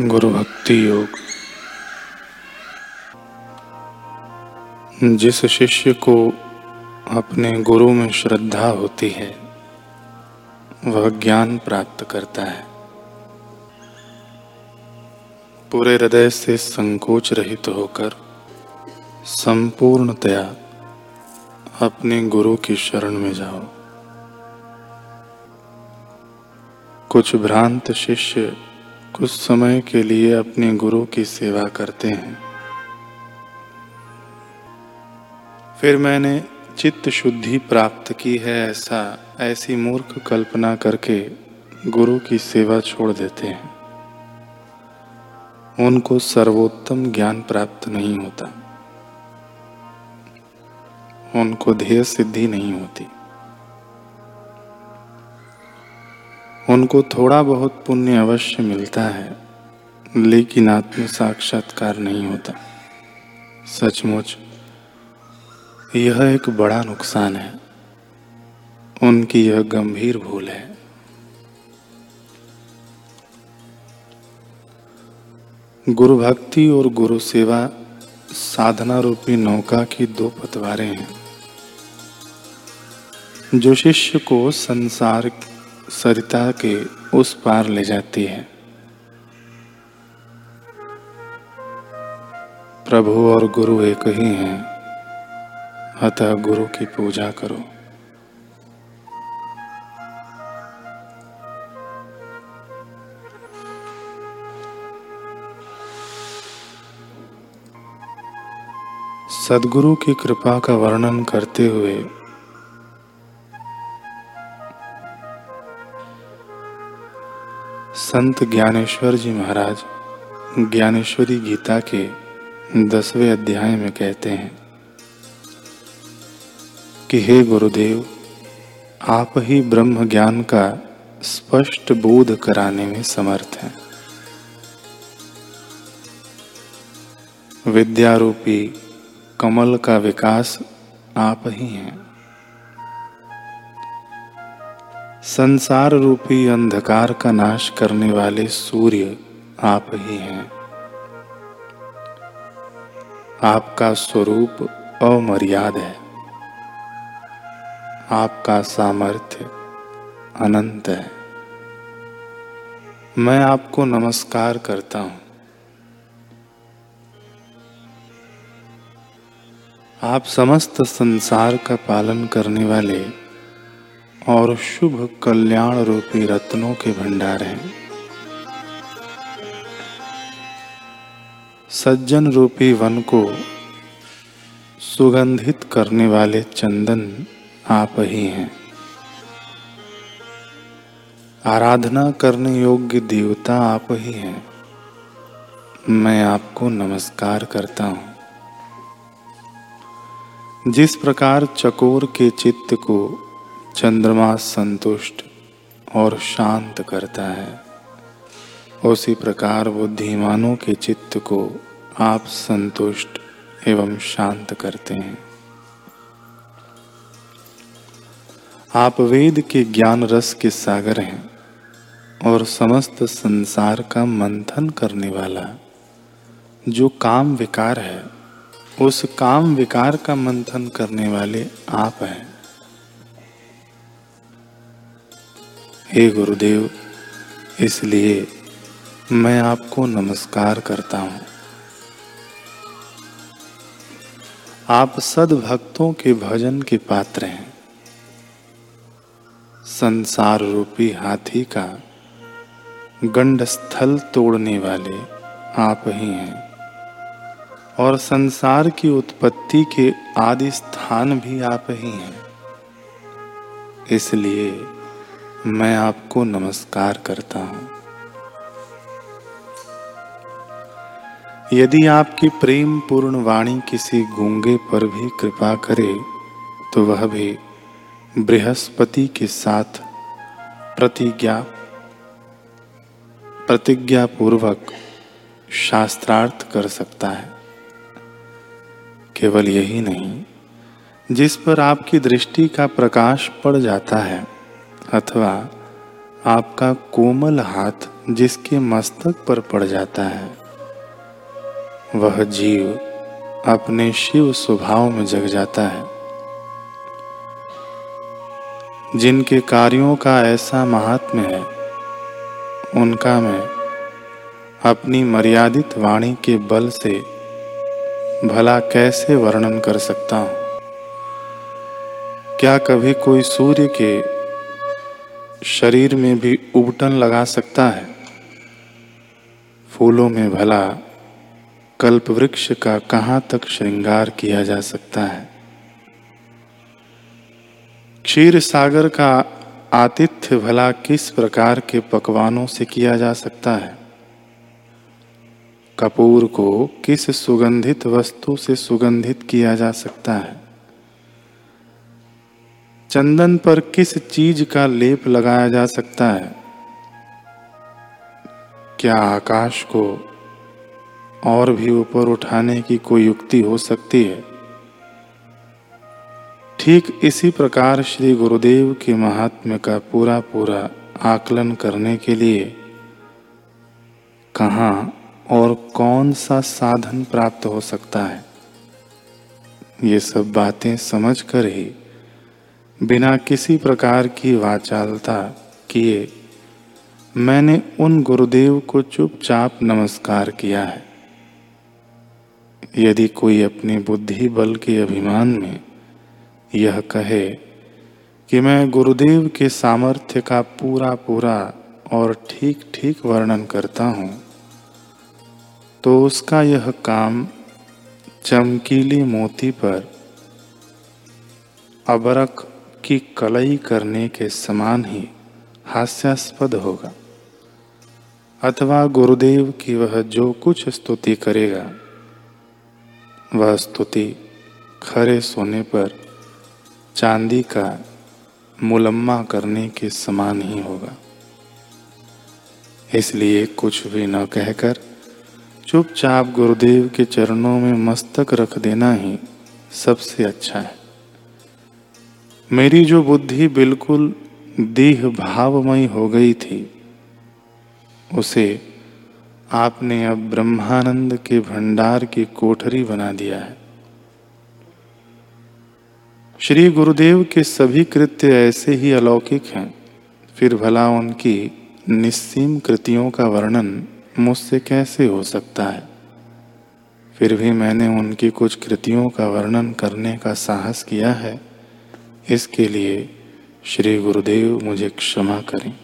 गुरु भक्ति योग। जिस शिष्य को अपने गुरु में श्रद्धा होती है, वह ज्ञान प्राप्त करता है। पूरे हृदय से संकोच रहित होकर संपूर्णतया अपने गुरु की शरण में जाओ। कुछ भ्रांत शिष्य कुछ समय के लिए अपने गुरु की सेवा करते हैं। फिर मैंने चित्त शुद्धि प्राप्त की है ऐसा, ऐसी मूर्ख कल्पना करके गुरु की सेवा छोड़ देते हैं। उनको सर्वोत्तम ज्ञान प्राप्त नहीं होता। उनको ध्येय सिद्धि नहीं होती। उनको थोड़ा बहुत पुण्य अवश्य मिलता है, लेकिन आत्म साक्षात्कार नहीं होता। सचमुच, यह एक बड़ा नुकसान है। उनकी यह गंभीर भूल है। गुरु भक्ति और गुरु सेवा साधना रूपी नौका की दो पतवारें हैं। जो शिष्य को संसार सरिता के उस पार ले जाती है। प्रभु और गुरु एक ही हैं, अतः गुरु की पूजा करो। सदगुरु की कृपा का वर्णन करते हुए संत ज्ञानेश्वर जी महाराज ज्ञानेश्वरी गीता के दसवें अध्याय में कहते हैं कि हे गुरुदेव, आप ही ब्रह्म ज्ञान का स्पष्ट बोध कराने में समर्थ हैं। विद्यारूपी कमल का विकास आप ही हैं। संसार रूपी अंधकार का नाश करने वाले सूर्य आप ही हैं। आपका स्वरूप अमर्याद है। आपका सामर्थ्य अनंत है। मैं आपको नमस्कार करता हूँ। आप समस्त संसार का पालन करने वाले और शुभ कल्याण रूपी रत्नों के भंडार हैं। सज्जन रूपी वन को सुगंधित करने वाले चंदन आप ही हैं। आराधना करने योग्य देवता आप ही हैं। मैं आपको नमस्कार करता हूँ। जिस प्रकार चकोर के चित्त को चंद्रमा संतुष्ट और शांत करता है। उसी प्रकार बुद्धिमानों के चित्त को आप संतुष्ट एवं शांत करते हैं। आप वेद के ज्ञान रस के सागर हैं और समस्त संसार का मंथन करने वाला जो काम विकार है, उस काम विकार का मंथन करने वाले आप हैं। हे गुरुदेव, इसलिए मैं आपको नमस्कार करता हूँ। आप सदभक्तों के भजन के पात्र हैं। संसार रूपी हाथी का गंड स्थल तोड़ने वाले आप ही हैं और संसार की उत्पत्ति के आदि स्थान भी आप ही हैं। इसलिए मैं आपको नमस्कार करता हूँ। यदि आपकी प्रेम पूर्ण वाणी किसी गूँगे पर भी कृपा करे तो वह भी बृहस्पति के साथ प्रतिज्ञा प्रतिज्ञा पूर्वक शास्त्रार्थ कर सकता है। केवल यही नहीं, जिस पर आपकी दृष्टि का प्रकाश पड़ जाता है अथवा आपका कोमल हाथ जिसके मस्तक पर पड़ जाता है, वह जीव अपने शिव स्वभाव में जग जाता है। जिनके कार्यों का ऐसा महात्म्य है, उनका मैं अपनी मर्यादित वाणी के बल से भला कैसे वर्णन कर सकता हूँ? क्या कभी कोई सूर्य के शरीर में भी उबटन लगा सकता है। फूलों में भला कल्प वृक्ष का कहाँ तक श्रृंगार किया जा सकता है? क्षीर सागर का आतिथ्य भला किस प्रकार के पकवानों से किया जा सकता है? कपूर को किस सुगंधित वस्तु से सुगंधित किया जा सकता है? चंदन पर किस चीज़ का लेप लगाया जा सकता है? क्या आकाश को और भी ऊपर उठाने की कोई युक्ति हो सकती है? ठीक इसी प्रकार श्री गुरुदेव के महात्म्य का पूरा पूरा आकलन करने के लिए कहा और कौन सा साधन प्राप्त हो सकता है? ये सब बातें समझ कर ही बिना किसी प्रकार की वाचालता किए, मैंने उन गुरुदेव को चुपचाप नमस्कार किया है। यदि कोई अपनी बुद्धि बल के अभिमान में यह कहे कि मैं गुरुदेव के सामर्थ्य का पूरा पूरा और ठीक ठीक वर्णन करता हूँ तो उसका यह काम चमकीली मोती पर अबरक की कलई करने के समान ही हास्यास्पद होगा। अथवा गुरुदेव की वह जो कुछ स्तुति करेगा, वह स्तुति खरे सोने पर चांदी का मुलम्मा करने के समान ही होगा। इसलिए कुछ भी न कहकर चुपचाप गुरुदेव के चरणों में मस्तक रख देना ही सबसे अच्छा है। मेरी जो बुद्धि बिल्कुल देह भावमयी हो गई थी, उसे आपने अब ब्रह्मानंद के भंडार की कोठरी बना दिया है। श्री गुरुदेव के सभी कृत्य ऐसे ही अलौकिक हैं, फिर भला उनकी निस्सीम कृतियों का वर्णन मुझसे कैसे हो सकता है? फिर भी मैंने उनकी कुछ कृतियों का वर्णन करने का साहस किया है। इसके लिए श्री गुरुदेव मुझे क्षमा करें।